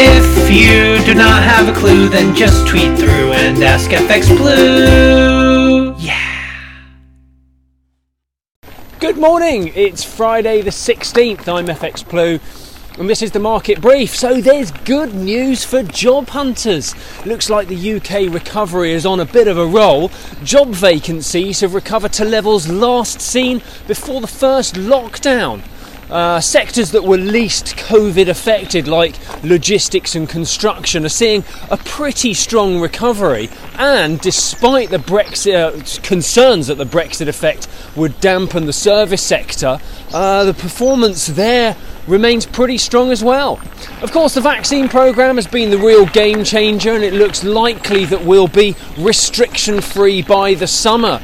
If you do not have a clue, then just tweet through and ask FX Blue. Yeah. Good morning. It's Friday the 16th. I'm FX Blue. And this is the market brief. So there's good news for job hunters. Looks like the UK recovery is on a bit of a roll. Job vacancies have recovered to levels last seen before the first lockdown. Uh, sectors that were least COVID affected, like logistics and construction, are seeing a pretty strong recovery. And despite the Brexit uh, concerns that the Brexit effect would dampen the service sector, uh, the performance there remains pretty strong as well. Of course, the vaccine programme has been the real game changer, and it looks likely that we'll be restriction free by the summer.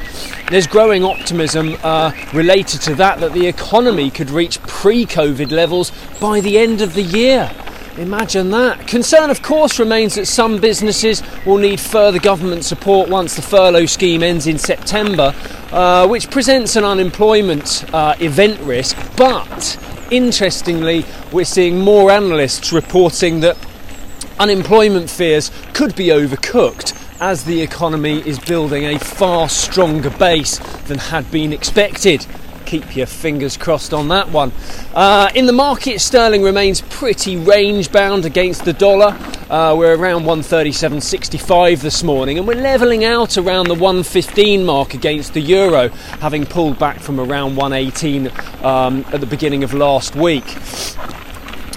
There's growing optimism uh, related to that that the economy could reach pre COVID levels by the end of the year. Imagine that. Concern, of course, remains that some businesses will need further government support once the furlough scheme ends in September, uh, which presents an unemployment uh, event risk. But interestingly, we're seeing more analysts reporting that unemployment fears could be overcooked as the economy is building a far stronger base than had been expected. Keep your fingers crossed on that one. Uh, in the market, sterling remains pretty range bound against the dollar. Uh, we're around 137.65 this morning, and we're levelling out around the 115 mark against the euro, having pulled back from around 118 um, at the beginning of last week.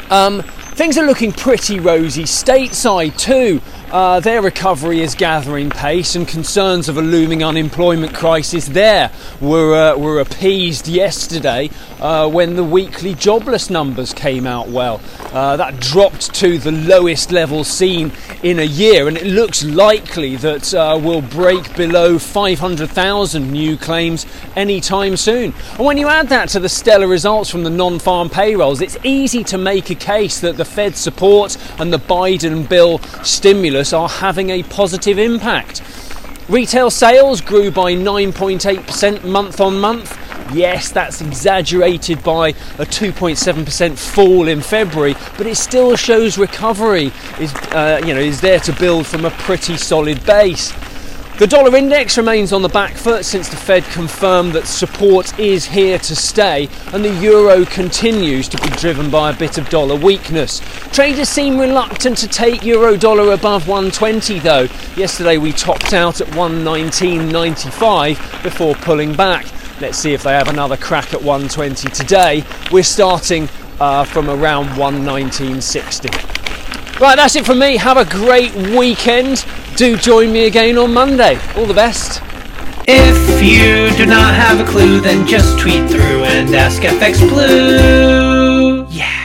Um, things are looking pretty rosy stateside too. Uh, their recovery is gathering pace, and concerns of a looming unemployment crisis there were, uh, were appeased yesterday uh, when the weekly jobless numbers came out well. Uh, that dropped to the lowest level seen in a year, and it looks likely that uh, we'll break below 500,000 new claims anytime soon. And when you add that to the stellar results from the non farm payrolls, it's easy to make a case that the Fed support and the Biden bill stimulus are having a positive impact. Retail sales grew by 9.8% month on month. Yes, that's exaggerated by a 2.7% fall in February, but it still shows recovery is, uh, you know, is there to build from a pretty solid base. The dollar index remains on the back foot since the Fed confirmed that support is here to stay, and the euro continues to be driven by a bit of dollar weakness. Traders seem reluctant to take euro dollar above 120 though. Yesterday we topped out at 119.95 before pulling back. Let's see if they have another crack at 120 today. We're starting uh, from around 119.60. Right, that's it from me. Have a great weekend. Do join me again on Monday. All the best. If you do not have a clue, then just tweet through and ask FX Blue. Yeah.